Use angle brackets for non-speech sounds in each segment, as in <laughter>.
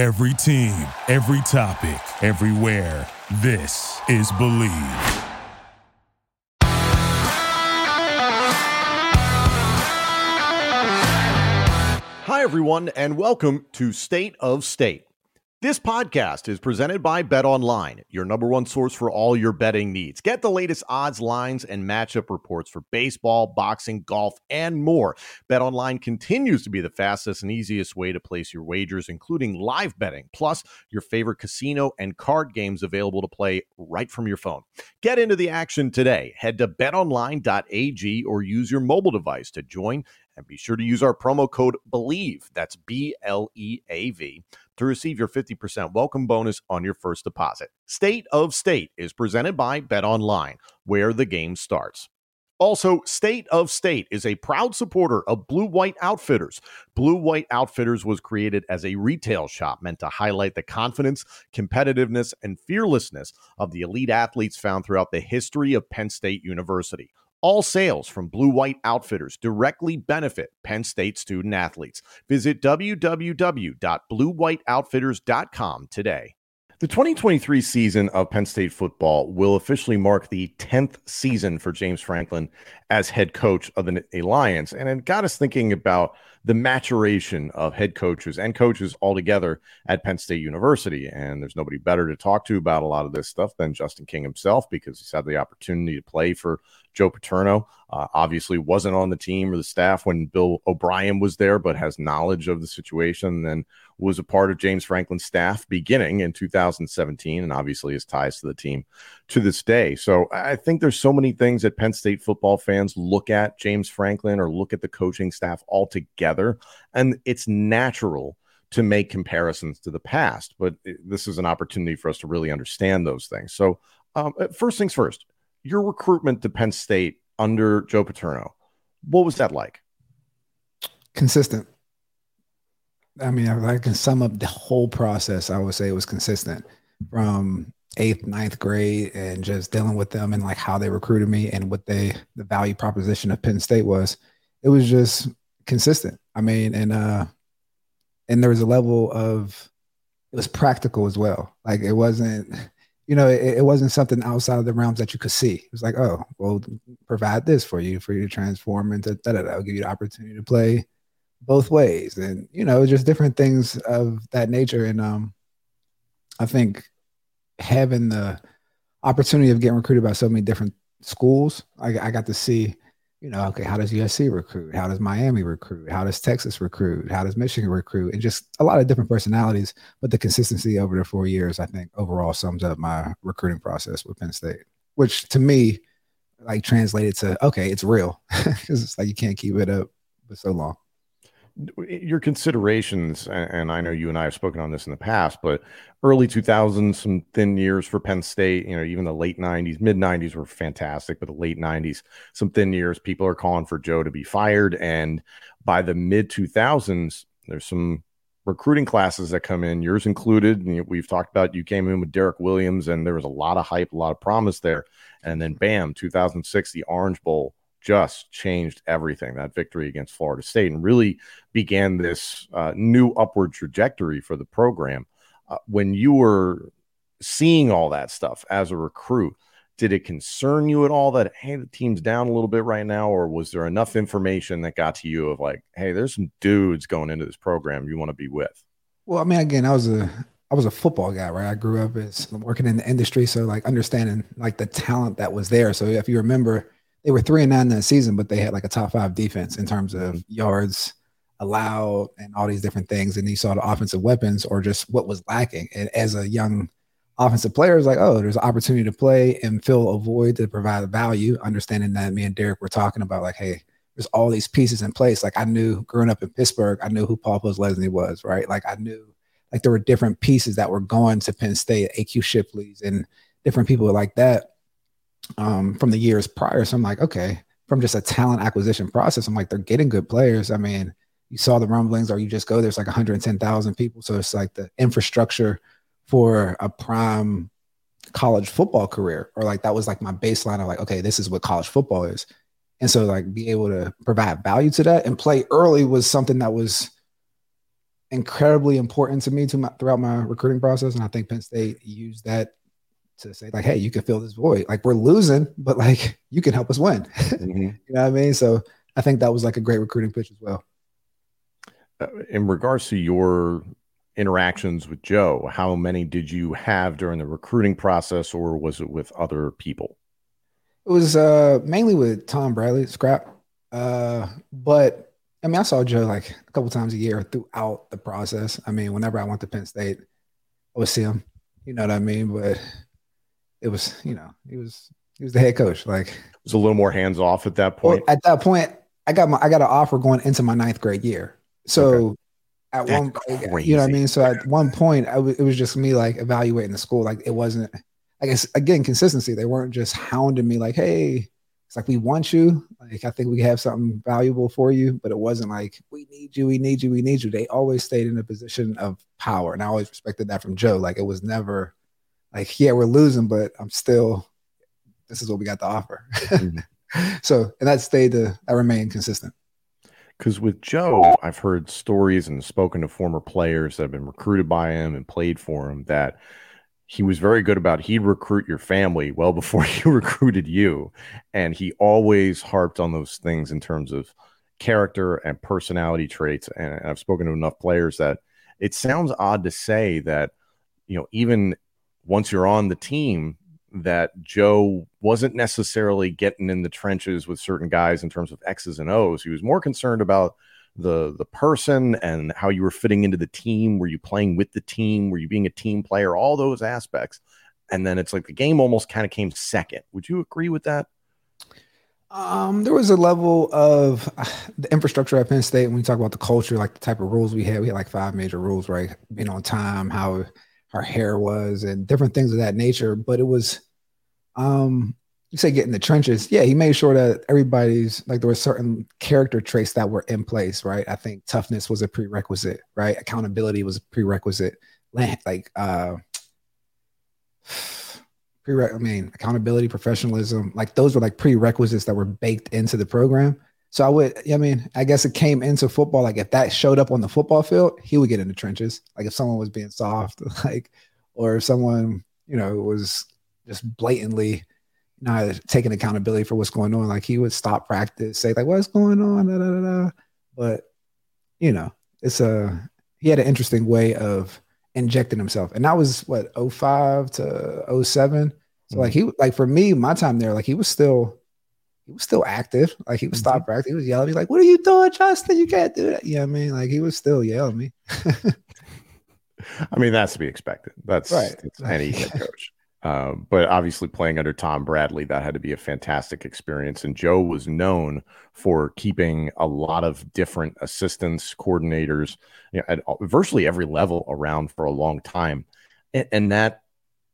Every team, every topic, everywhere. This is Bleav. Hi, everyone, and welcome to State of State. This podcast is presented by Bet Online, your number one source for all your betting needs. Get the latest odds, lines, and matchup reports for baseball, boxing, golf, and more. Bet Online continues to be the fastest and easiest way to place your wagers, including live betting, plus your favorite casino and card games available to play right from your phone. Get into the action today. Head to betonline.ag or use your mobile device to join and be sure to use our promo code BLEAV, that's B L E A V, to receive your 50% welcome bonus on your first deposit. State of State is presented by Bet Online, where the game starts. Also, State of State is a proud supporter of Blue White Outfitters. Blue White Outfitters was created as a retail shop meant to highlight the confidence, competitiveness, and fearlessness of the elite athletes found throughout the history of Penn State University. All sales from Blue White Outfitters directly benefit Penn State student athletes. Visit www.bluewhiteoutfitters.com today. The 2023 season of Penn State football will officially mark the 10th season for James Franklin as head coach of the Lions. And it got us thinking about the maturation of head coaches and coaches altogether at Penn State University. And there's nobody better to talk to about a lot of this stuff than Justin King himself because he's had the opportunity to play for Joe Paterno. Uh, obviously, wasn't on the team or the staff when Bill O'Brien was there, but has knowledge of the situation and was a part of James Franklin's staff beginning in 2017, and obviously his ties to the team to this day. So I think there's so many things that Penn State football fans look at James Franklin or look at the coaching staff altogether, and it's natural to make comparisons to the past. But this is an opportunity for us to really understand those things. So, um, first things first, your recruitment to Penn State under Joe Paterno, what was that like? Consistent. I mean, I can sum up the whole process, I would say it was consistent from eighth, ninth grade, and just dealing with them and like how they recruited me and what they the value proposition of Penn State was. It was just consistent. I mean, and uh, and there was a level of it was practical as well. Like it wasn't you know, it, it, wasn't something outside of the realms that you could see. It was like, oh, well, provide this for you for you to transform into da da da. I'll give you the opportunity to play both ways, and you know, just different things of that nature. And um, I think having the opportunity of getting recruited by so many different schools, I, I got to see you know, okay, how does USC recruit? How does Miami recruit? How does Texas recruit? How does Michigan recruit? And just a lot of different personalities. But the consistency over the four years, I think, overall sums up my recruiting process with Penn State, which to me, like translated to okay, it's real <laughs> it's like you can't keep it up for so long your considerations, and I know you and I have spoken on this in the past, but early 2000s, some thin years for Penn State. You know, even the late 90s, mid 90s were fantastic, but the late 90s, some thin years. People are calling for Joe to be fired, and by the mid 2000s, there's some recruiting classes that come in, yours included. we've talked about you came in with Derek Williams, and there was a lot of hype, a lot of promise there, and then bam, 2006, the Orange Bowl just changed everything. That victory against Florida State and really began this uh, new upward trajectory for the program. Uh, when you were seeing all that stuff as a recruit, did it concern you at all that hey the team's down a little bit right now or was there enough information that got to you of like hey there's some dudes going into this program you want to be with well i mean again i was a i was a football guy right i grew up as working in the industry so like understanding like the talent that was there so if you remember they were three and nine that season, but they had like a top five defense in terms of yards allowed and all these different things. And you saw the offensive weapons or just what was lacking. And as a young offensive player, it's like, oh, there's an opportunity to play and fill a void to provide value. Understanding that me and Derek were talking about like, hey, there's all these pieces in place. Like I knew growing up in Pittsburgh, I knew who Paul Posluszny was, right? Like I knew like there were different pieces that were going to Penn State, AQ Shipley's and different people like that um, from the years prior. So I'm like, okay, from just a talent acquisition process, I'm like, they're getting good players. I mean, you saw the rumblings, or you just go, there's like 110,000 people. So it's like the infrastructure for a prime college football career, or like that was like my baseline of like, okay, this is what college football is. And so like be able to provide value to that and play early was something that was incredibly important to me to my, throughout my recruiting process. And I think Penn State used that to say like, hey, you can fill this void. Like we're losing, but like <laughs> you can help us win. <laughs> Mm-hmm. you know what I mean? So I think that was like a great recruiting pitch as well. Uh, in regards to your interactions with Joe, how many did you have during the recruiting process, or was it with other people? It was uh, mainly with Tom Bradley, Scrap. Uh, but I mean, I saw Joe like a couple times a year throughout the process. I mean, whenever I went to Penn State, I would see him. You know what I mean? But it was, you know, he was he was the head coach. Like it was a little more hands off at that point. Well, at that point, I got my I got an offer going into my ninth grade year. So okay. at That's one, crazy. you know what I mean. So at one point, I w- it was just me like evaluating the school. Like it wasn't. I guess again consistency. They weren't just hounding me like, hey, it's like we want you. Like I think we have something valuable for you, but it wasn't like we need you, we need you, we need you. They always stayed in a position of power, and I always respected that from Joe. Like it was never like, yeah, we're losing, but I'm still. This is what we got to offer. Mm-hmm. <laughs> so, and that stayed. The, that remained consistent. Because with Joe, I've heard stories and spoken to former players that have been recruited by him and played for him that he was very good about he'd recruit your family well <laughs> before he recruited you and he always harped on those things in terms of character and personality traits and i've spoken to enough players that it sounds odd to say that you know even once you're on the team that joe wasn't necessarily getting in the trenches with certain guys in terms of x's and o's. He was more concerned about the the person and how you were fitting into the team. Were you playing with the team? Were you being a team player? All those aspects. And then it's like the game almost kind of came second. Would you agree with that? Um, there was a level of <sighs> the infrastructure at Penn State when we talk about the culture, like the type of rules we had. We had like five major rules, right? Being on time, how our hair was, and different things of that nature. But it was, um, you say get in the trenches. Yeah, he made sure that everybody's like there were certain character traits that were in place, right? I think toughness was a prerequisite, right? Accountability was a prerequisite. Like uh <sighs> pre I mean accountability, professionalism, like those were like prerequisites that were baked into the program. So I would, I mean, I guess it came into football. Like if that showed up on the football field, he would get in the trenches. Like if someone was being soft, <laughs> like, or if someone, you know, was just blatantly not taking accountability for what's going on. Like he would stop practice, say like, "What's going on?" Da, da, da, but you know, it's a he had an interesting way of injecting himself, and that was what 05 to 07. So like mm-hmm. he like for me, my time there, like he was still he was still active. Like he would stop mm-hmm. He was yelling me like, "What are you doing, Justin? You can't do that." You know what I mean? Like he was still yelling me. <laughs> I mean, that's to be expected. That's right. any head coach. Um, but obviously, playing under Tom Bradley, that had to be a fantastic experience. And Joe was known for keeping a lot of different assistants, coordinators, you know, at virtually every level around for a long time. And, and that,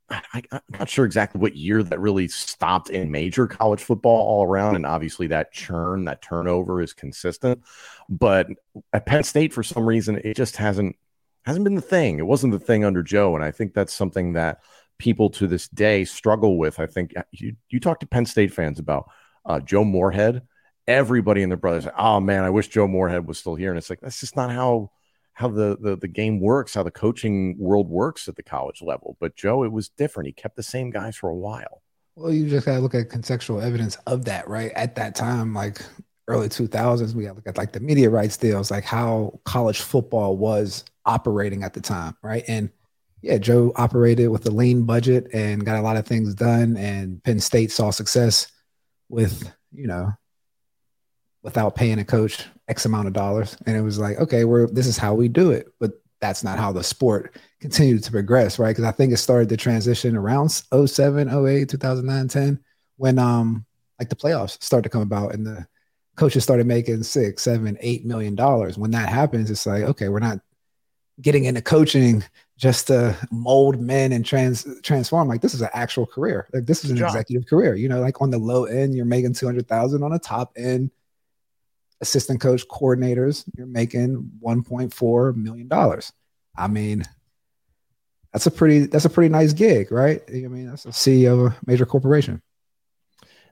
I, am not sure exactly what year that really stopped in major college football all around. And obviously, that churn, that turnover is consistent. But at Penn State, for some reason, it just hasn't hasn't been the thing. It wasn't the thing under Joe, and I think that's something that people to this day struggle with. I think uh, you, you talk to Penn State fans about uh, Joe Moorhead, everybody and their brothers, oh man, I wish Joe Moorhead was still here. And it's like, that's just not how, how the, the, the game works, how the coaching world works at the college level. But Joe, it was different. He kept the same guys for a while. Well, you just gotta look at contextual evidence of that, right? At that time, like early 2000s, we gotta look at like the media rights deals, like how college football was operating at the time, right? And yeah, Joe operated with a lean budget and got a lot of things done. And Penn State saw success with, you know, without paying a coach X amount of dollars. And it was like, okay, we're this is how we do it. But that's not how the sport continued to progress, right? Because I think it started to transition around 07, 08, 2009, 10, when um like the playoffs started to come about and the coaches started making six, seven, eight million dollars. When that happens, it's like, okay, we're not getting into coaching just to mold men and trans transform. Like this is an actual career. Like this is an executive career. You know, like on the low end, you're making two hundred thousand. On the top end, assistant coach coordinators, you're making one point four million dollars. I mean, that's a pretty that's a pretty nice gig, right? I mean, that's a CEO of a major corporation.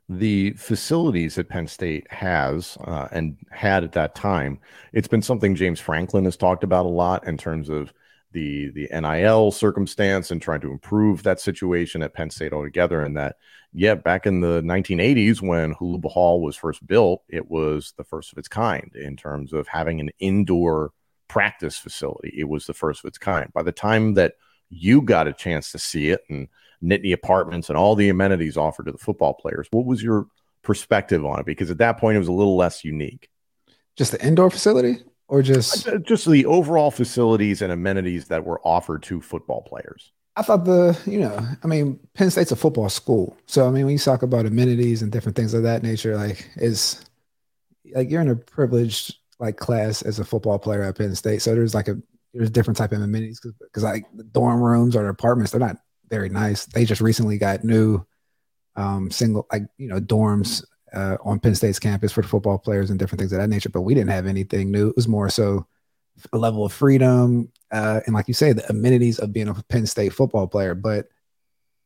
the facilities that Penn State has uh, and had at that time, it's been something James Franklin has talked about a lot in terms of the the NIL circumstance and trying to improve that situation at Penn State altogether. And that, yeah, back in the 1980s when Holuba Hall was first built, it was the first of its kind in terms of having an indoor practice facility. It was the first of its kind. By the time that you got a chance to see it and Nittany Apartments and all the amenities offered to the football players. What was your perspective on it? Because at that point, it was a little less unique. Just the indoor facility, or just uh, just the overall facilities and amenities that were offered to football players. I thought the, you know, I mean, Penn State's a football school. So, I mean, when you talk about amenities and different things of that nature, like, is like you're in a privileged like class as a football player at Penn State. So there's like a, there's different type of amenities because like the dorm rooms or apartments, they're not very nice. They just recently got new um, single like you know dorms uh, on Penn State's campus for the football players and different things of that nature. But we didn't have anything new. It was more so a level of freedom uh, and like you say, the amenities of being a Penn State football player. But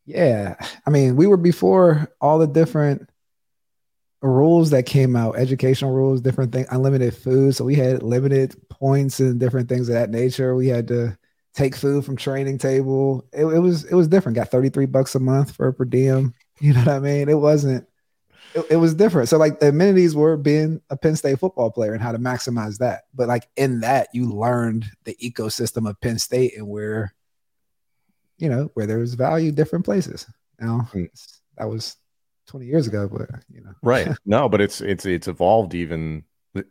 yeah, I mean, we were before all the different rules that came out, educational rules, different things, unlimited food. So we had limited points and different things of that nature. We had to take food from training table. It, it was it was different. Got 33 bucks a month for a per diem. <laughs> You know what I mean? It wasn't it, it, was different. So like the amenities were being a Penn State football player and how to maximize that. But like in that, you learned the ecosystem of Penn State and where, you know, where there's value different places. Now mm. that was 20 years ago, but you know. Right. <laughs> No, but it's it's it's evolved even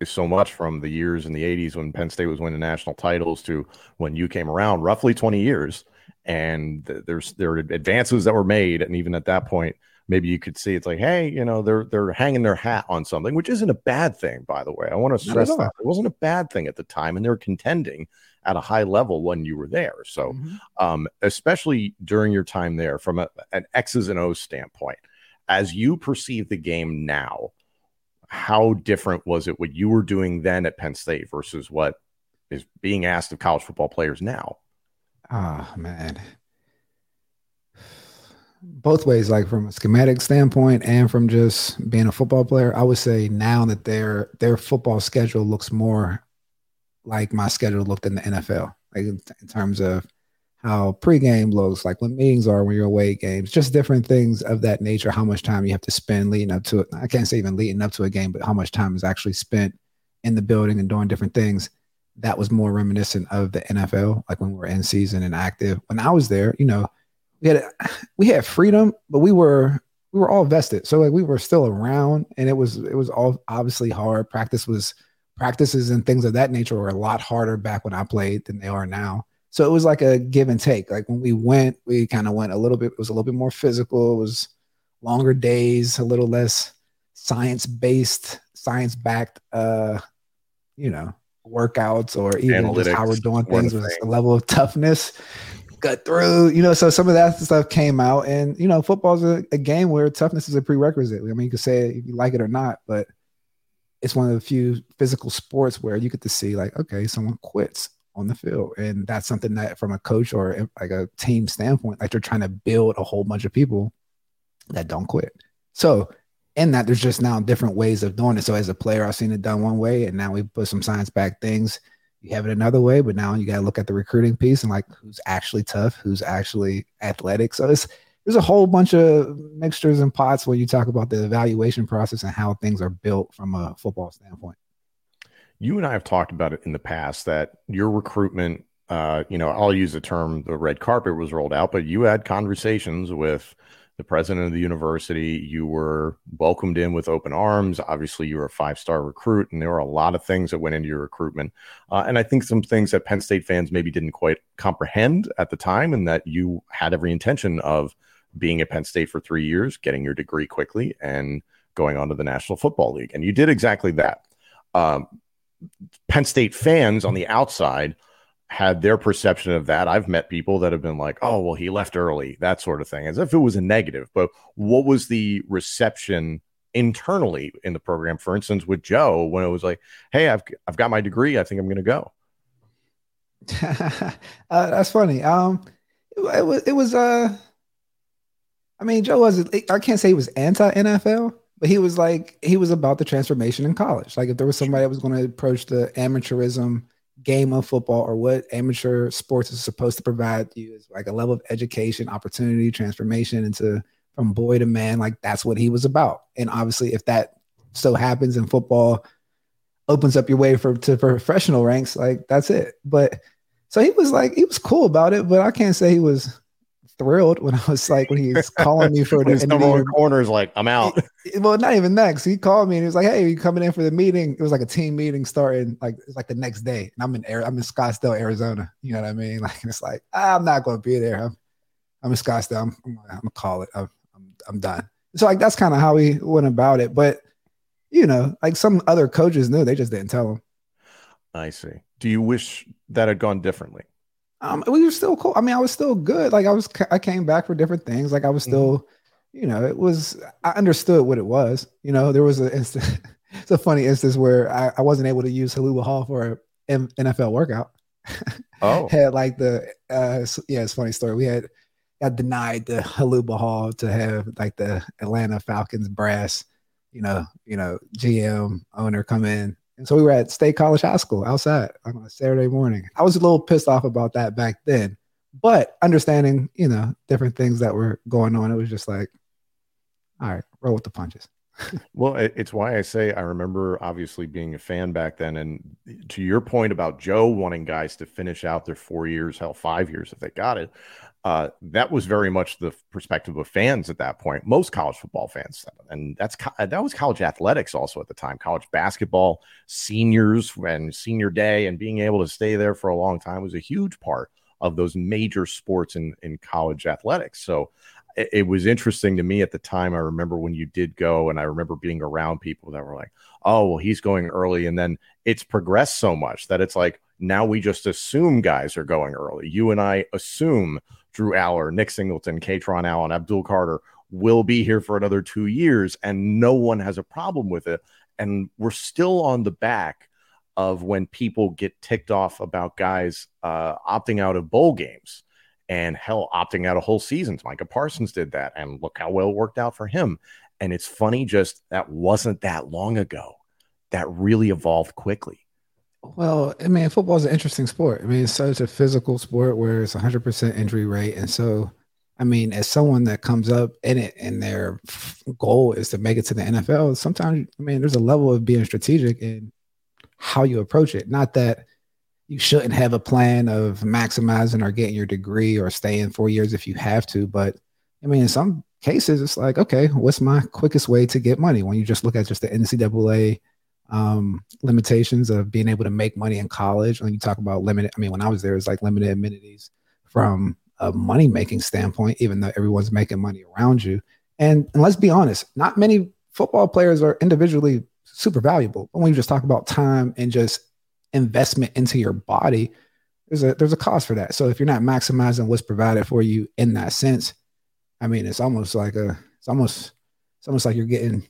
so much from the years in the 80s when Penn State was winning national titles to when you came around, roughly 20 years. And there's there are advances that were made, and even at that point, maybe you could see it's like, hey, you know, they're they're hanging their hat on something, which isn't a bad thing, by the way. I want to stress that it wasn't a bad thing at the time, and they were contending at a high level when you were there. So, mm-hmm. um, especially during your time there, from a, an X's and O's standpoint, as you perceive the game now, how different was it what you were doing then at Penn State versus what is being asked of college football players now? Ah, oh, man. Both ways, like from a schematic standpoint and from just being a football player, I would say now that their their football schedule looks more like my schedule looked in the NFL, like in, in terms of how pregame looks, like when meetings are when you're away games, just different things of that nature, how much time you have to spend leading up to it. I can't say even leading up to a game, but how much time is actually spent in the building and doing different things. That was more reminiscent of the NFL, like when we were in season and active. When I was there, you know, we had we had freedom, but we were we were all vested. So like we were still around and it was it was all obviously hard. Practice was practices and things of that nature were a lot harder back when I played than they are now so it was like a give and take. Like when we went, we kind of went a little bit, it was a little bit more physical. It was longer days, a little less science based, science backed, uh, you know, workouts or even Analytics, just how we're doing things with a level of toughness cut through, you know, so some of that stuff came out and, you know, football's a, a game where toughness is a prerequisite. I mean, you can say if you like it or not, but it's one of the few physical sports where you get to see like, okay, someone quits on the field. And that's something that from a coach or eh, like a team standpoint, like they're trying to build a whole bunch of people that don't quit. So in that, there's just now different ways of doing it. So as a player, I've seen it done one way, and now we put some science back things. You have it another way, but now you got to look at the recruiting piece and like who's actually tough, who's actually athletic. So it's there's a whole bunch of mixtures and pots when you talk about the evaluation process and how things are built from a football standpoint you and I have talked about it in the past that your recruitment, uh, you know, I'll use the term the red carpet was rolled out, but you had conversations with the president of the university. You were welcomed in with open arms. Obviously, you were a five star recruit, and there were a lot of things that went into your recruitment. Uh, and I think some things that Penn State fans maybe didn't quite comprehend at the time, and that you had every intention of being at Penn State for three years, getting your degree quickly, and going on to the National Football League. And you did exactly that. Um, Penn State fans on the outside had their perception of that. I've met people that have been like, oh, well, he left early, that sort of thing, as if it was a negative. But what was the reception internally in the program, for instance, with Joe, when it was like, hey, I've, I've got my degree, I think I'm going to go? <laughs> uh, that's funny. Um, it, it, was, it was, uh, I mean, Joe was I can't say he was anti NFL, but he was like he was about the transformation in college. Like if there was somebody that was going to approach the amateurism game of football or what amateur sports is supposed to provide you is like a level of education, opportunity, transformation into from boy to man. Like that's what he was about. And obviously, if that so happens in football opens up your way for to professional ranks, like that's it. But so he was like he was cool about it, but I can't say he was thrilled when I was like when he was calling me for <laughs> the number one corner is like I'm out. well, not even next. he called me and he was like, "Hey, you coming in for the meeting?" It was like a team meeting starting like it's like the next day, and I'm in Air, I'm in Scottsdale, Arizona. You know what I mean? <laughs> Like it's like I'm not going to be there. I'm I'm in Scottsdale. I'm, I'm, I'm gonna call it. I'm I'm, I'm done. So like that's kind of how he went about it. But you know, like some other coaches knew, they just didn't tell him. I see. Do you wish that had gone differently? Um, we were still cool. I mean, I was still good. Like I was, I came back for different things. Like I was still, mm-hmm. you know, it was. I understood what it was. You know, there was a instance. <laughs> it's a funny instance where I, I wasn't able to use Holuba Hall for an NFL workout. <laughs> Oh, had like the uh, yeah, it's funny story. We had got denied the Holuba Hall to have like the Atlanta Falcons brass, you know, you know, GM owner come in and so we were at State College High School outside on a Saturday morning. I was a little pissed off about that back then, but understanding, you know, different things that were going on, it was just like, all right, roll with the punches. <laughs> well, it's why I say I remember obviously being a fan back then. And to your point about Joe wanting guys to finish out their four years, hell, five years if they got it, uh, that was very much the perspective of fans at that point. Most college football fans, and that's that was college athletics also at the time. College basketball, seniors and senior day, and being able to stay there for a long time was a huge part of those major sports in in college athletics. So it, it was interesting to me at the time. I remember when you did go, and I remember being around people that were like, "Oh, well, he's going early," and then it's progressed so much that it's like now we just assume guys are going early. You and I assume Drew Allar, Nick Singleton, Kaytron Allen, Abdul Carter will be here for another two years, and no one has a problem with it. And we're still on the back of when people get ticked off about guys uh, opting out of bowl games and hell, opting out of whole seasons. Micah Parsons did that, and look how well it worked out for him. And it's funny, just that wasn't that long ago. That really evolved quickly. Well, I mean, football is an interesting sport. I mean, it's such a physical sport where it's 100% injury rate. And so, I mean, as someone that comes up in it and their goal is to make it to the NFL, sometimes, I mean, there's a level of being strategic in how you approach it. Not that you shouldn't have a plan of maximizing or getting your degree or staying four years if you have to. But I mean, in some cases, it's like, okay, what's my quickest way to get money? When you just look at just the NCAA um, limitations of being able to make money in college. When you talk about limited, I mean, when I was there, it's like limited amenities from a money making standpoint, even though everyone's making money around you. And, and let's be honest, not many football players are individually super valuable. But when you just talk about time and just investment into your body, there's a there's a cost for that. So if you're not maximizing what's provided for you in that sense, I mean, it's almost like a it's almost it's almost like you're getting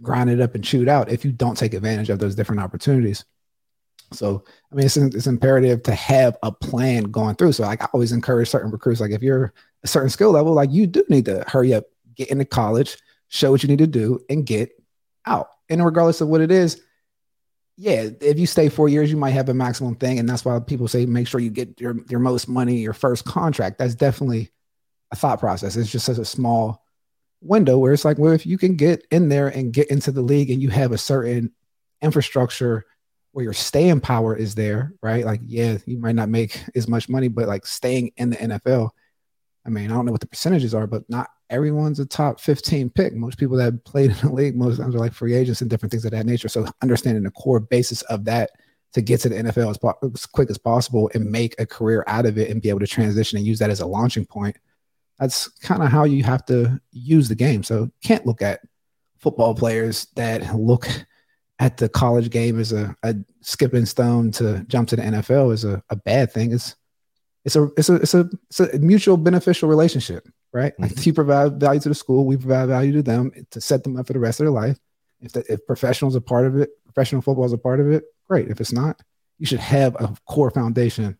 grinded up and chewed out if you don't take advantage of those different opportunities. So, I mean, it's, it's imperative to have a plan going through. So, like, I always encourage certain recruits, like, if you're a certain skill level, like, you do need to hurry up, get into college, show what you need to do, and get out. And regardless of what it is, yeah, if you stay four years, you might have a maximum thing. And that's why people say make sure you get your, your most money, your first contract. That's definitely a thought process. It's just such a small window where it's like, well, if you can get in there and get into the league and you have a certain infrastructure where your staying power is there, right? Like, yeah, you might not make as much money, but like staying in the NFL, I mean, I don't know what the percentages are, but not everyone's a top 15 pick. Most people that played in the league most times are like free agents and different things of that nature. So understanding the core basis of that to get to the NFL as, po- as quick as possible and make a career out of it and be able to transition and use that as a launching point that's kind of how you have to use the game. So can't look at football players that look at the college game as a, a skipping stone to jump to the NFL is a, a bad thing. It's it's a it's a it's a it's a mutual beneficial relationship, right? Mm-hmm. Like you provide value to the school, we provide value to them to set them up for the rest of their life. If the, if professionals are part of it, professional football is a part of it, great. If it's not, you should have a core foundation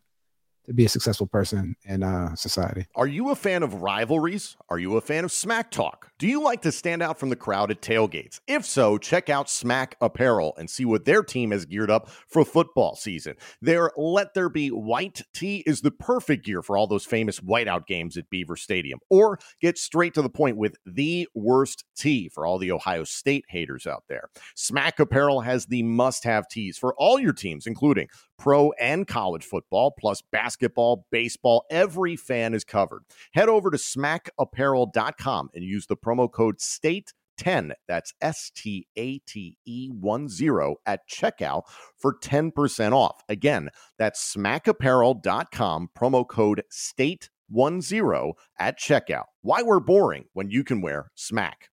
to be a successful person in uh, society. Are you a fan of rivalries? Are you a fan of smack talk? Do you like to stand out from the crowd at tailgates? If so, check out Smack Apparel and see what their team has geared up for football season. Their Let There Be White tee is the perfect gear for all those famous whiteout games at Beaver Stadium. Or get straight to the point with the worst tee for all the Ohio State haters out there. Smack Apparel has the must have tees for all your teams, including pro and college football, plus basketball, baseball. Every fan is covered. Head over to smackapparel.com and use the promo code STATE 10 that's s-t-a-t-e 1 0 at checkout for 10% off. Again that's smackapparel.com promo code state 10 at checkout. Why we're boring when you can wear smack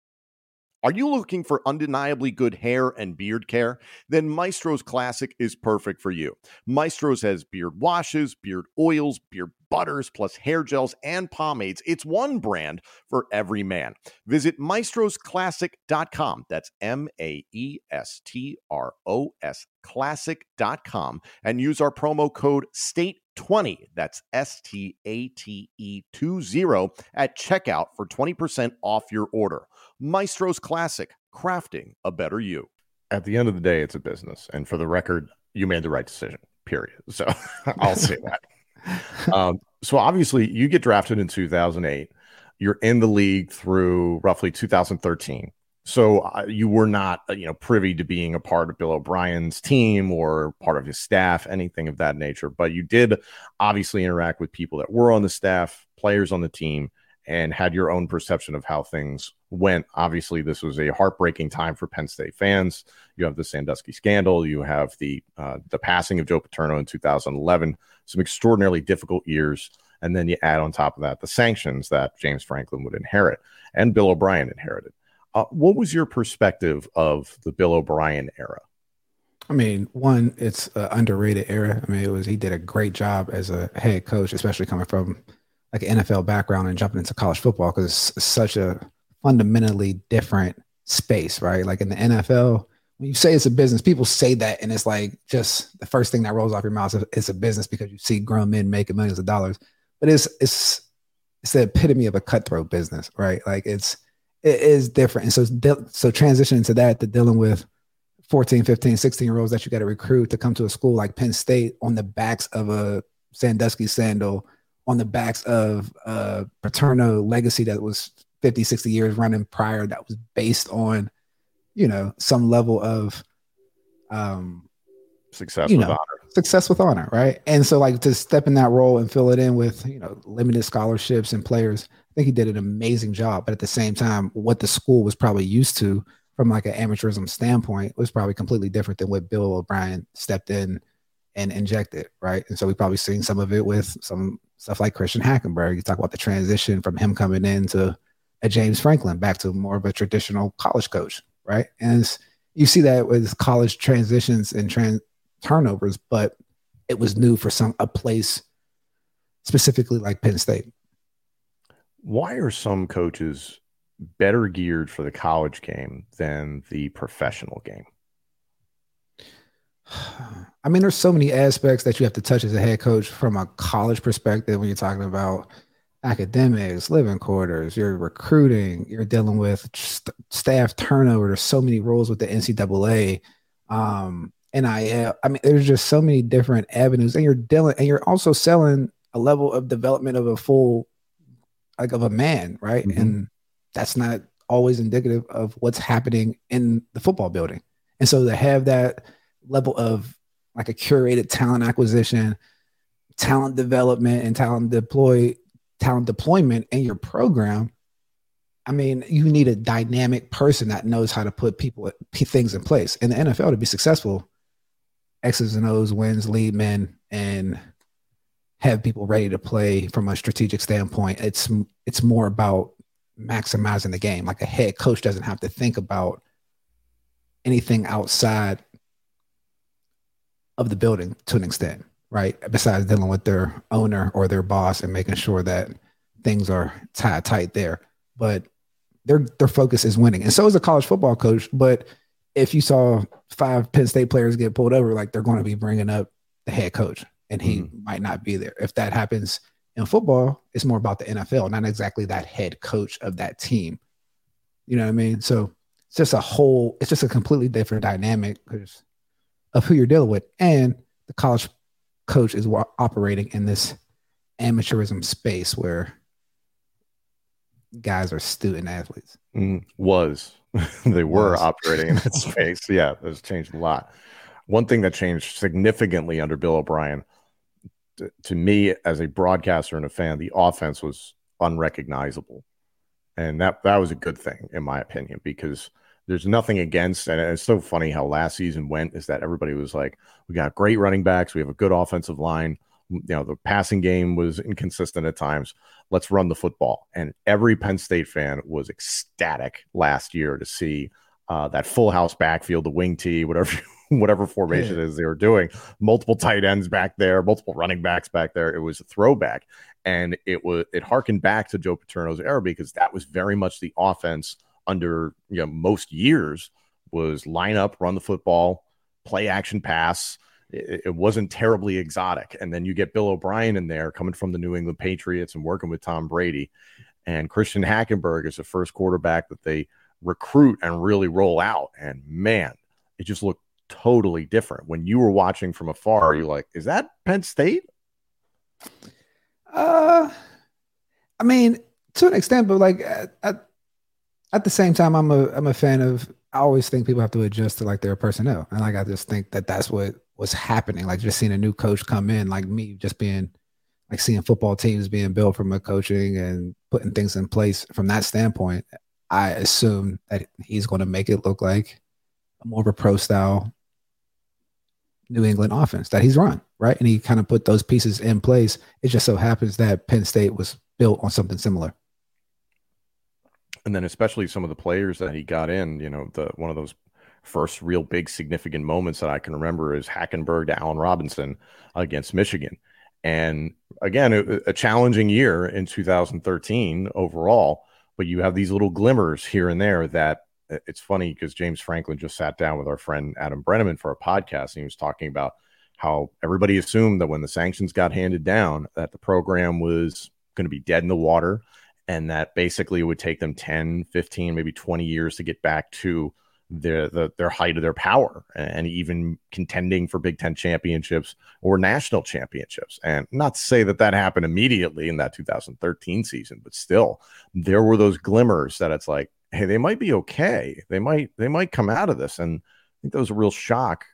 are you looking for undeniably good hair and beard care? Then Maestro's Classic is perfect for you. Maestro's has beard washes, beard oils, beard butters, plus hair gels and pomades. It's one brand for every man. Visit maestrosclassic.com. That's M A E S T R O S classic.com and use our promo code STATE20. That's S T A T E 20 at checkout for 20% off your order. Maestro's Classic, crafting a better you. At the end of the day, it's a business. And for the record, you made the right decision, period. So <laughs> I'll say that. <laughs> Um, so obviously, you get drafted in 2008. You're in the league through roughly 2013. So uh, you were not, uh, you know, privy to being a part of Bill O'Brien's team or part of his staff, anything of that nature. But you did obviously interact with people that were on the staff, players on the team, and had your own perception of how things went. Obviously, this was a heartbreaking time for Penn State fans. You have the Sandusky scandal. You have the uh, the passing of Joe Paterno in 2011. Some extraordinarily difficult years, and then you add on top of that the sanctions that James Franklin would inherit and Bill O'Brien inherited. Uh, what was your perspective of the Bill O'Brien era? I mean, one, it's an underrated era. I mean, it was he did a great job as a head coach, especially coming from like an NFL background and jumping into college football because it's such a fundamentally different space, right? Like in the NFL, when you say it's a business, people say that, and it's like just the first thing that rolls off your mouth is it's a business because you see grown men making millions of dollars. But it's it's it's the epitome of a cutthroat business, right? Like it's it is different. And so so transitioning to that to dealing with 14, 15, 16 year olds that you got to recruit to come to a school like Penn State on the backs of a Sandusky sandal on the backs of a Paterno legacy that was 50, 60 years running prior that was based on, you know, some level of um success with know, honor. Success with honor, right? And so like to step in that role and fill it in with, you know, limited scholarships and players, think he did an amazing job. But at the same time, what the school was probably used to from like an amateurism standpoint was probably completely different than what Bill O'Brien stepped in and injected, right? And so we probably seen some of it with some stuff like Christian Hackenberg. You talk about the transition from him coming in to a James Franklin back to more of a traditional college coach, right? And you see that with college transitions and trans turnovers, but it was new for some a place specifically like Penn State. Why are some coaches better geared for the college game than the professional game? <sighs> I mean, there's so many aspects that you have to touch as a head coach from a college perspective when you're talking about academics, living quarters, you're recruiting, you're dealing with st- staff turnover. There's so many roles with the NCAA. Um, and I, I mean, there's just so many different avenues, and you're dealing, and you're also selling a level of development of a full, like of a man, right? Mm-hmm. And that's not always indicative of what's happening in the football building. And so to have that level of like a curated talent acquisition, talent development, and talent deploy talent deployment in your program, I mean, you need a dynamic person that knows how to put people things in place. In the NFL, to be successful, X's and O's, wins, lead men, and have people ready to play from a strategic standpoint. It's it's more about maximizing the game. Like a head coach doesn't have to think about anything outside of the building to an extent, right? Besides dealing with their owner or their boss and making sure that things are tied tight there. But their their focus is winning. And so is a college football coach. But if you saw five Penn State players get pulled over, like they're going to be bringing up the head coach. And he mm-hmm. might not be there. If that happens in football, it's more about the NFL, not exactly that head coach of that team. You know what I mean? So it's just a whole, it's just a completely different dynamic because of who you're dealing with. And the college coach is operating in this amateurism space where guys are student athletes. Mm, was <laughs> they were was. operating in that <laughs> space? Yeah, it's changed a lot. One thing that changed significantly under Bill O'Brien, to, me as a broadcaster and a fan, the offense was unrecognizable, and that that was a good thing in my opinion because there's nothing against, and it's so funny how last season went is that everybody was like, we got great running backs, we have a good offensive line. You know, the passing game was inconsistent at times. Let's run the football. And every Penn State fan was ecstatic last year to see uh, that full house backfield, the wing tee, whatever <laughs> <laughs> whatever formation yeah. is they were doing, multiple tight ends back there, multiple running backs back there. It was a throwback, and it was it harkened back to Joe Paterno's era because that was very much the offense under you know most years was line up, run the football, play action pass. It, it, wasn't terribly exotic. And then you get Bill O'Brien in there coming from the New England Patriots and working with Tom Brady. And Christian Hackenberg is the first quarterback that they recruit and really roll out. And man, it just looked totally different. When you were watching from afar, you're like, is that Penn State? Uh, I mean, to an extent, but like at, at the same time, I'm a I'm a fan of. I always think people have to adjust to like their personnel, and like I just think that that's what was happening. Like just seeing a new coach come in, like me just being like seeing football teams being built from a coaching and putting things in place from that standpoint. I assume that he's going to make it look like more of a pro style New England offense that he's run, right? And he kind of put those pieces in place. It just so happens that Penn State was built on something similar and then especially some of the players that he got in, you know, the one of those first real big significant moments that I can remember is Hackenberg to Allen Robinson against Michigan. And again, a, challenging year in 2013 overall, but you have these little glimmers here and there that Uh, it's funny because James Franklin just sat down with our friend Adam Breneman for a podcast and he was talking about how everybody assumed that when the sanctions got handed down that the program was going to be dead in the water and that basically it would take them 10 15 maybe 20 years to get back to their the, their height of their power and even contending for big 10 championships or national championships. And not to say that that happened immediately in that 2013 season but still there were those glimmers that it's like hey they might be okay they might they might come out of this and i think that was a real shock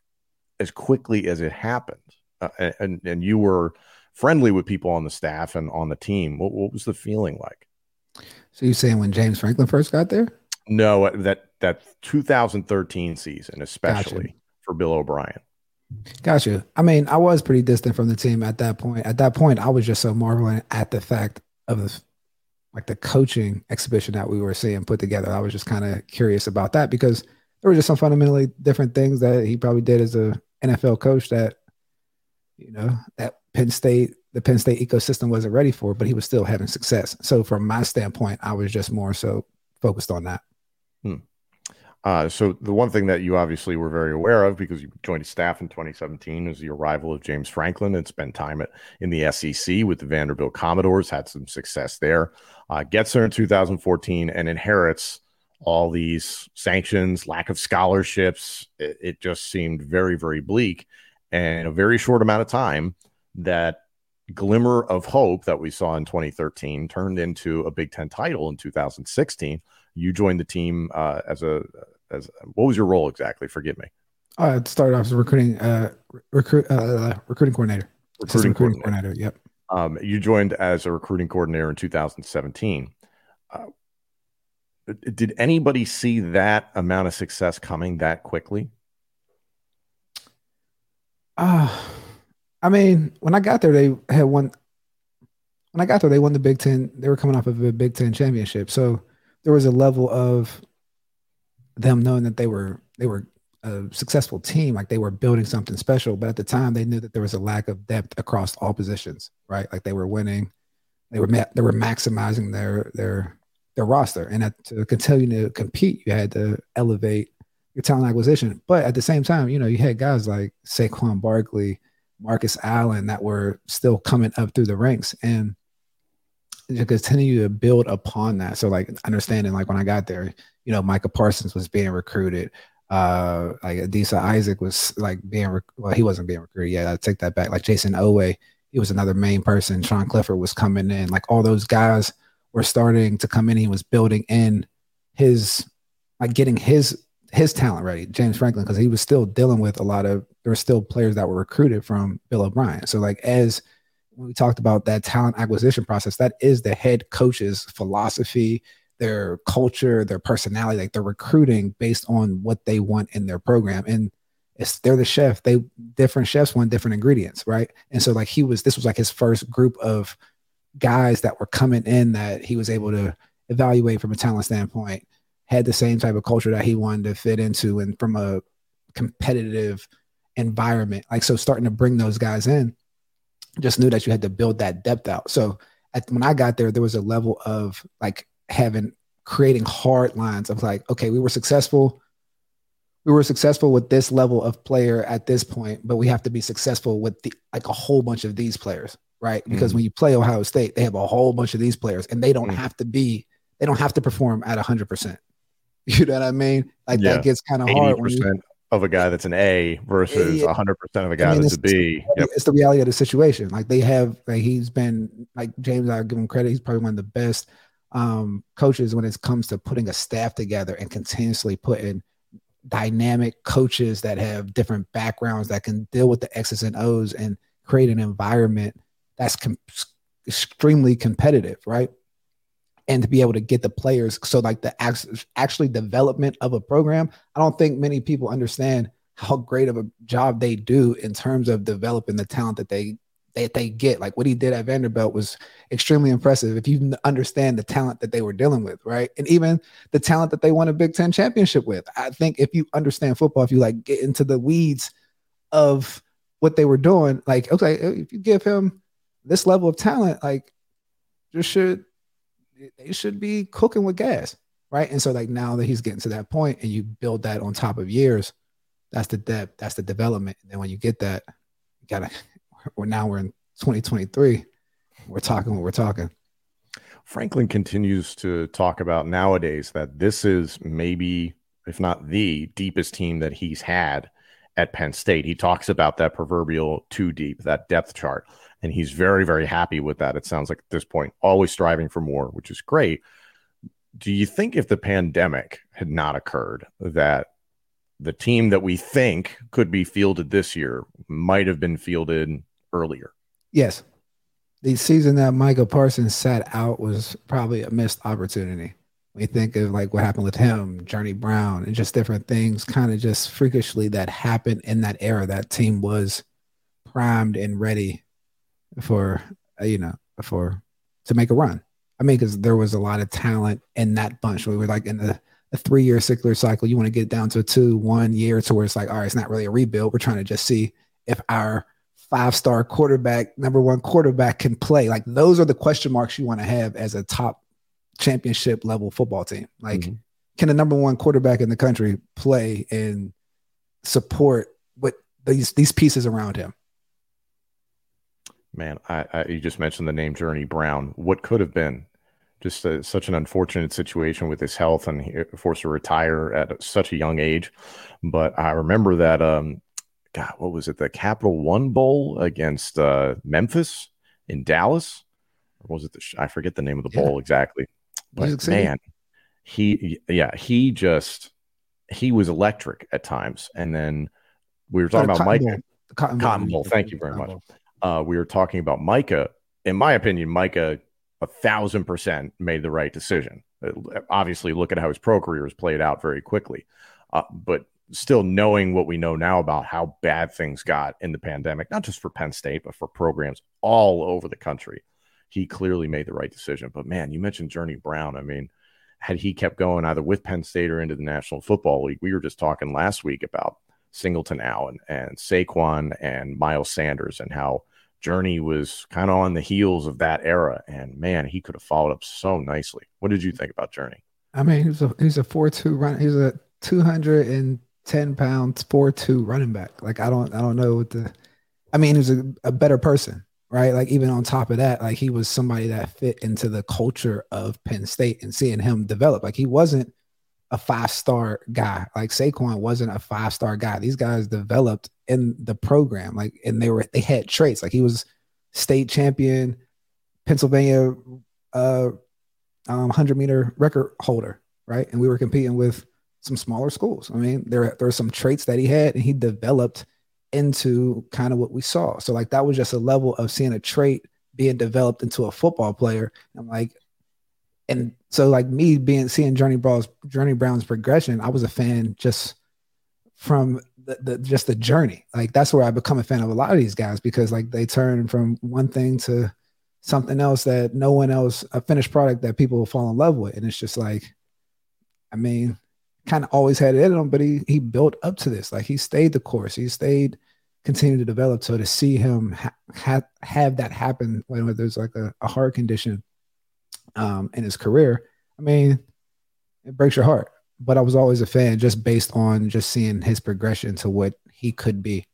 as quickly as it happened uh, and and you were friendly with people on the staff and on the team what, what was the feeling like so you saying when James Franklin first got there? No, that that 2013 season, especially gotcha. for Bill O'Brien. Gotcha. I mean, I was pretty distant from the team at that point. At that point, I was just so marveling at the fact of the like the coaching exhibition that we were seeing put together. I was just kind of curious about that because there were just some fundamentally different things that he probably did as a NFL coach that you know that Penn State the Penn State ecosystem wasn't ready for, but he was still having success. So from my standpoint, I was just more so focused on that. Hmm. Uh, so the one thing that you obviously were very aware of because you joined staff in 2017 is the arrival of James Franklin and spent time at, in the SEC with the Vanderbilt Commodores, had some success there. Uh, gets there in 2014 and inherits all these sanctions, lack of scholarships. It, it just seemed very, very bleak. And in a very short amount of time, that glimmer of hope that we saw in 2013 turned into a Big Ten title in 2016. You joined the team uh, as a as what was your role exactly? Forgive me. I started off as a recruiting uh, recruit uh, recruiting coordinator. Recruiting, recruiting coordinator. coordinator. Yep. Um, you joined as a recruiting coordinator in 2017. Uh, did anybody see that amount of success coming that quickly? Ah. Uh I mean, when I got there, they had won. When I got there, they won the Big Ten. They were coming off of a Big Ten championship, so there was a level of them knowing that they were they were a successful team, like they were building something special. But at the time, they knew that there was a lack of depth across all positions, right? Like they were winning, they were ma- they were maximizing their their their roster, and at, to continue to compete, you had to elevate your talent acquisition. But at the same time, you know, you had guys like Saquon Barkley Marcus Allen that were still coming up through the ranks and to continue to build upon that. So like understanding like when I got there, you know, Micah Parsons was being recruited. Uh like Adisa Isaac was like being rec- well, he wasn't being recruited. yet. I take that back. Like Jayson Oweh, he was another main person. Sean Clifford was coming in. Like all those guys were starting to come in. He was building in his like getting his his talent ready, James Franklin, because he was still dealing with a lot of there were still players that were recruited from Bill O'Brien. So like as we talked about that talent acquisition process, that is the head coach's philosophy, their culture, their personality, like they're recruiting based on what they want in their program. And it's they're the chef. They different chefs want different ingredients, right? And so like he was this was like his first group of guys that were coming in that he was able to evaluate from a talent standpoint had the same type of culture that he wanted to fit into and from a competitive environment. Like, so starting to bring those guys in, just knew that you had to build that depth out. So at, when I got there, there was a level of like having creating hard lines of like, okay, we were successful. We were successful with this level of player at this point, but we have to be successful with the like a whole bunch of these players, right? Because mm when you play Ohio State, they have a whole bunch of these players, and they don't mm have to be, they don't have to perform at hundred percent. <laughs> You know what I mean? Like yeah. that gets kind of hard. When you, of a guy that's an A versus yeah, 100% of a guy I mean, that's a B. Yep. It's the reality of the situation. Like they have, like he's been, like James, I give him credit. He's probably one of the best um, coaches when it comes to putting a staff together and continuously putting dynamic coaches that have different backgrounds that can deal with the X's and O's and create an environment that's com- extremely competitive, right? And to be able to get the players. So like the actually development of a program, I don't think many people understand how great of a job they do in terms of developing the talent that they that they get. Like what he did at Vanderbilt was extremely impressive. If you understand the talent that they were dealing with, right, and even the talent that they won a Big Ten championship with, I think if you understand football, if you like get into the weeds of what they were doing, like okay, if you give him this level of talent, like just should they should be cooking with gas, right? And so like now that he's getting to that point, and you build that on top of years, that's the depth, that's the development. And then when you get that, you gotta. <laughs> Well, now we're in 2023. We're talking what we're talking. Franklin continues to talk about nowadays that this is maybe, if not the deepest team that he's had at Penn State. He talks about that proverbial two deep, that depth chart and he's very very happy with that it sounds like at this point always striving for more which is great do you think if the pandemic had not occurred that the team that we think could be fielded this year might have been fielded earlier yes the season that Micah Parsons sat out was probably a missed opportunity. You think of like what happened with him, Journey Brown, and just different things, kind of just freakishly that happened in that era. That team was primed and ready for uh, you know for to make a run. I mean, because there was a lot of talent in that bunch. We were like in the a three year cycler cycle. You want to get down to a two, one year to where it's like, all right, it's not really a rebuild. We're trying to just see if our five star quarterback, number one quarterback can play. Like those are the question marks you want to have as a top championship level football team. Like, mm-hmm. can the number one quarterback in the country play and support what these these pieces around him? Man, I, I, you just mentioned the name Journey Brown. What could have been just a, such an unfortunate situation with his health and he forced to retire at such a young age. But I remember that, um, God, what was it? The Capital One Bowl against uh, Memphis in Dallas, or was it the? I forget the name of the bowl exactly. But man, he yeah he just he was electric at times, and then we were talking about Mike Cotton, Cotton Bowl. Thank you very much uh, we were talking about Micah. In my opinion, Micah a thousand percent made the right decision. Uh, obviously, look at how his pro career has played out very quickly. Uh, but still, knowing what we know now about how bad things got in the pandemic, not just for Penn State, but for programs all over the country, he clearly made the right decision. But man, you mentioned Journey Brown. I mean, had he kept going either with Penn State or into the National Football League, we were just talking last week about Singleton Allen and Saquon and Miles Sanders and how Journey was kind of on the heels of that era. And man, he could have followed up so nicely. What did you think about Journey? I mean, he's a he's a four two run. He's a two hundred and ten pounds four two running back. Like I don't I don't know what the I mean, he's a, a better person, right? Like even on top of that, like he was somebody that fit into the culture of Penn State and seeing him develop. Like he wasn't a five star guy. Like Saquon wasn't a five star guy. These guys developed in the program, like, and they were they had traits. Like he was state champion, Pennsylvania, uh, um, hundred meter record holder, right? And we were competing with some smaller schools. I mean, there there are some traits that he had, and he developed into kind of what we saw. So like that was just a level of seeing a trait being developed into a football player. I'm like, and so like me being seeing Journey Brown's Journey Brown's progression, I was a fan just from the, the just the journey. Like that's where I become a fan of a lot of these guys because like they turn from one thing to something else that no one else a finished product that people will fall in love with. And it's just like, I mean, kind of always had it in him, but he he built up to this. Like he stayed the course. He stayed, continued to develop. So to see him ha- ha- have that happen when there's like a, a heart condition um, in his career, I mean, it breaks your heart. But I was always a fan just based on just seeing his progression to what he could be.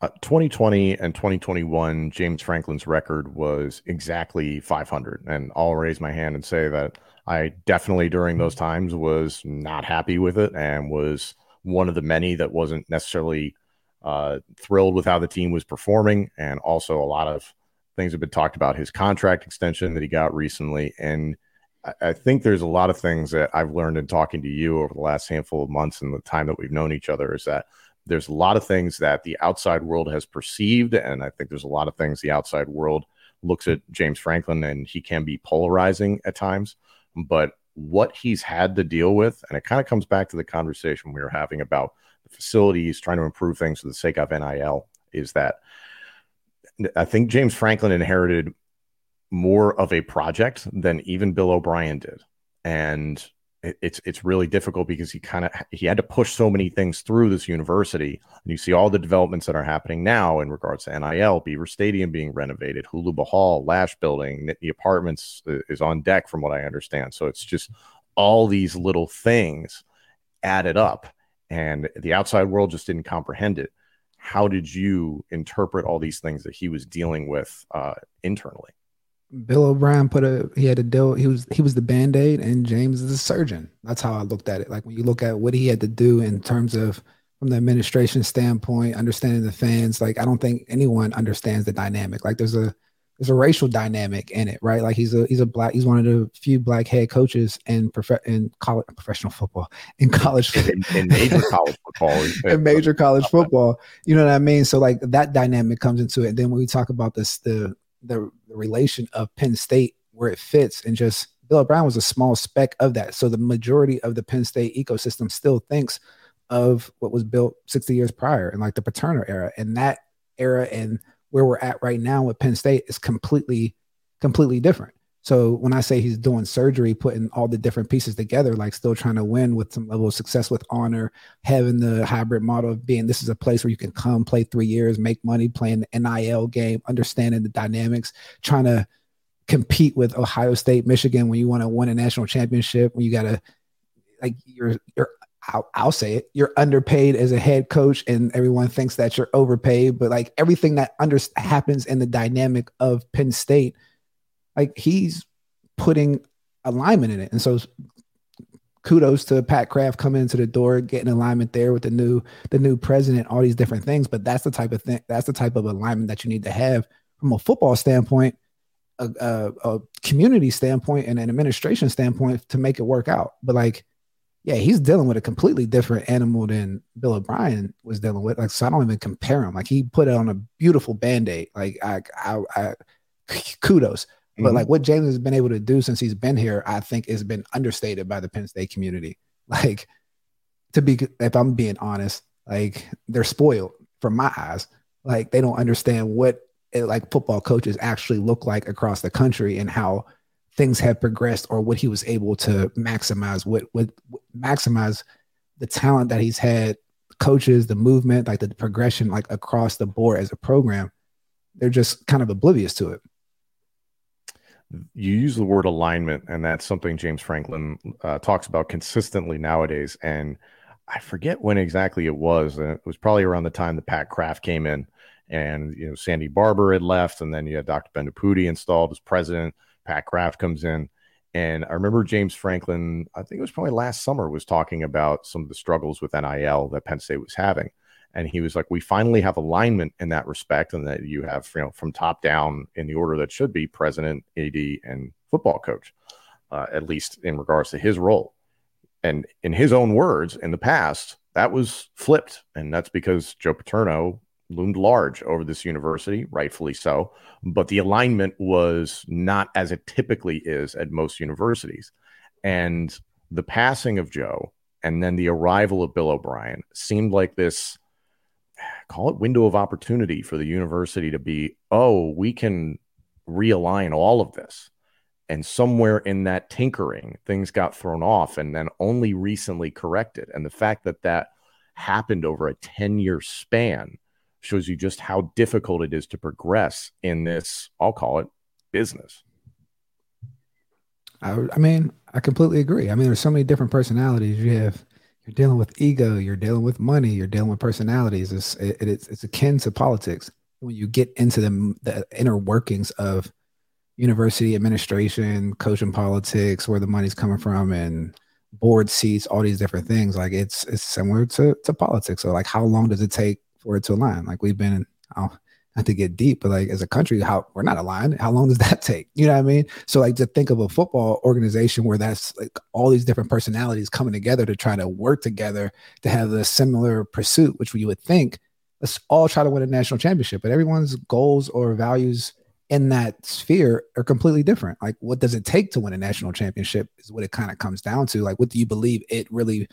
Uh, 2020 and 2021, James Franklin's record was exactly 500. And I'll raise my hand and say that I definitely during those times was not happy with it and was one of the many that wasn't necessarily uh, thrilled with how the team was performing. And also, a lot of things have been talked about his contract extension that he got recently. And I, think there's a lot of things that I've learned in talking to you over the last handful of months and the time that we've known each other is that there's a lot of things that the outside world has perceived. And I think there's a lot of things the outside world looks at James Franklin and he can be polarizing at times but what he's had to deal with, and it kind of comes back to the conversation we were having about facilities trying to improve things for the sake of NIL, is that I think James Franklin inherited more of a project than even Bill O'Brien did. And it's it's really difficult because he kind of he had to push so many things through this university. And you see all the developments that are happening now in regards to NIL, Beaver Stadium being renovated, Holuba Hall, Lasch Building, the apartments uh, is on deck from what I understand. So it's just all these little things added up, and the outside world just didn't comprehend it. How did you interpret all these things that he was dealing with uh, internally? Bill O'Brien put a he had to deal he was he was the band-aid and James is a surgeon. That's how I looked at it. Like when you look at what he had to do in terms of from the administration standpoint, understanding the fans, like I don't think anyone understands the dynamic. Like there's a there's a racial dynamic in it, right? Like he's a he's a black he's one of the few black head coaches in prof- in college professional football in college in, in major college football <laughs> in major college football. You know what I mean? So like that dynamic comes into it. And then when we talk about this the the, relation of Penn State where it fits and just Bill O'Brien was a small speck of that. So the majority of the Penn State ecosystem still thinks of what was built 60 years prior and like the Paterno era. And that era and where we're at right now with Penn State is completely, completely different. So when I say he's doing surgery, putting all the different pieces together, like still trying to win with some level of success with honor, having the hybrid model of being this is a place where you can come play three years, make money, playing the NIL game, understanding the dynamics, trying to compete with Ohio State, Michigan when you want to win a national championship, when you got to like you're you're I'll, I'll, say it. You're underpaid as a head coach, and everyone thinks that you're overpaid. But like everything that under happens in the dynamic of Penn State like he's putting alignment in it. And so kudos to Pat Kraft coming into the door, getting alignment there with the new the new president, all these different things. But that's the type of thing. That's the type of alignment that you need to have from a football standpoint, a, a, a community standpoint, and an administration standpoint to make it work out. But like, yeah, he's dealing with a completely different animal than Bill O'Brien was dealing with. Like, so I don't even compare him. Like, he put it on a beautiful band aid. Like, I, I, I kudos. But mm-hmm. like what James has been able to do since he's been here, I think has been understated by the Penn State community. <laughs> Like to be, if I'm being honest, like they're spoiled from my eyes. Like they don't understand what it, like football coaches actually look like across the country and how things have progressed or what he was able to maximize what what maximize the talent that he's had coaches the movement like the progression like across the board as a program they're just kind of oblivious to it you use the word alignment, and that's something James Franklin uh, talks about consistently nowadays. And I forget when exactly it was, and it was probably around the time that Pat Kraft came in, and you know Sandy Barbour had left, and then you had Dr. Bendapudi installed as president. Pat Kraft comes in, and I remember James Franklin. I think it was probably last summer was talking about some of the struggles with NIL that Penn State was having, and he was like, "We finally have alignment in that respect, and that you have you know from top down in the order that should be president, AD, and football coach, uh, at least in regards to his role." And in his own words, in the past, that was flipped, and that's because Joe Paterno loomed large over this university, rightfully so. But the alignment was not as it typically is at most universities. And the passing of Joe and then the arrival of Bill O'Brien seemed like this call it window of opportunity for the university to be, oh, we can realign all of this. And somewhere in that tinkering, things got thrown off and then only recently corrected. And the fact that that happened over a 10 year span shows you just how difficult it is to progress in this, I'll call it business. I, I mean, I completely agree. I mean, there's so many different personalities. You have, you're dealing with ego, you're dealing with money, you're dealing with personalities. It's, it, it's, it's akin to politics. When you get into the, the inner workings of university administration, coaching politics, where the money's coming from, and board seats, all these different things, like it's it's similar to to politics. So, like, how long does it take for it to align. Like we've been, oh, not have to get deep, but like as a country, how we're not aligned. How long does that <laughs> take? You know what I mean? So like to think of a football organization where that's like all these different personalities coming together to try to work together to have a similar pursuit, which you would think let's all try to win a national championship, but everyone's goals or values in that sphere are completely different. Like, what does it take to win a national championship is what it kind of comes down to. Like, what do you believe it really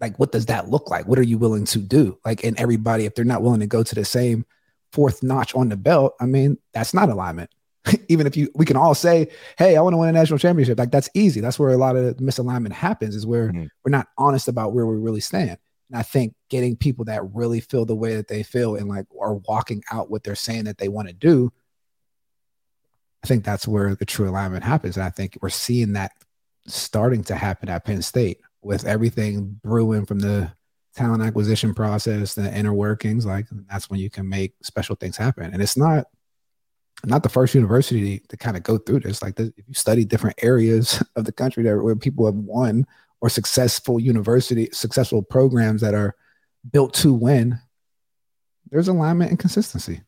like what does that look like? What are you willing to do? Like and everybody if they're not willing to go to the same fourth notch on the belt i mean that's not alignment. <laughs> Even if you we can all say hey i want to win a national championship like that's easy. That's where a lot of misalignment happens is where mm-hmm. we're not honest about where we really stand. And i think getting people that really feel the way that they feel and like are walking out what they're saying that they want to do i think that's where the true alignment happens. And i think we're seeing that starting to happen at penn state with everything brewing from the talent acquisition process, the inner workings, like that's when you can make special things happen. And it's not not the first university to, kind of go through this. Like if you study different areas <laughs> of the country that where people have won or successful university, successful programs that are built to win, there's alignment and consistency.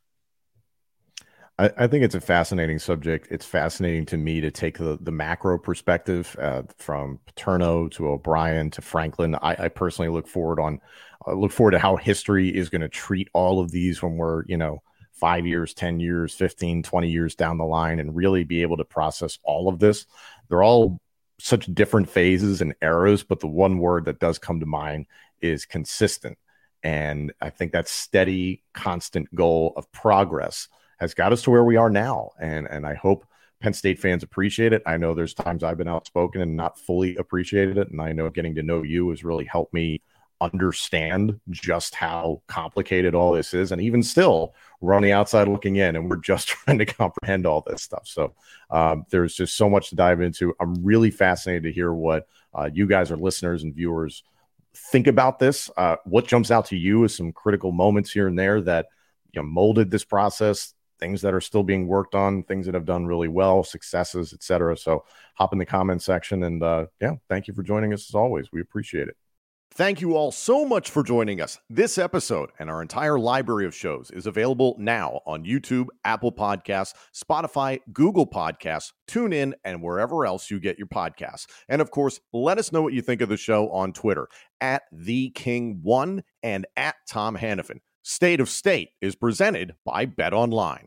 I, I, think it's a fascinating subject. It's fascinating to me to take the, the macro perspective uh, from Paterno to O'Brien to Franklin. I, I personally look forward on uh, look forward to how history is going to treat all of these when we're you know five years, 10 years, 15, 20 years down the line and really be able to process all of this. They're all such different phases and eras, but the one word that does come to mind is consistent. And I think that steady, constant goal of progress has got us to where we are now. And and I hope Penn State fans appreciate it. I know there's times I've been outspoken and not fully appreciated it. And I know getting to know you has really helped me understand just how complicated all this is. And even still, we're on the outside looking in and we're just <laughs> trying to comprehend all this stuff. So um, there's just so much to dive into. I'm really fascinated to hear what uh, you guys, are listeners and viewers, think about this. Uh, what jumps out to you as some critical moments here and there that you know molded this process things that are still being worked on, things that have done really well, successes, etc. So hop in the comment section and uh, yeah, thank you for joining us as always. We appreciate it. Thank you all so much for joining us. This episode and our entire library of shows is available now on YouTube, Apple Podcasts, Spotify, Google Podcasts, TuneIn, and wherever else you get your podcasts. And of course, let us know what you think of the show on Twitter at the King One and at Tom Hannafin. State of State is presented by Bet Online.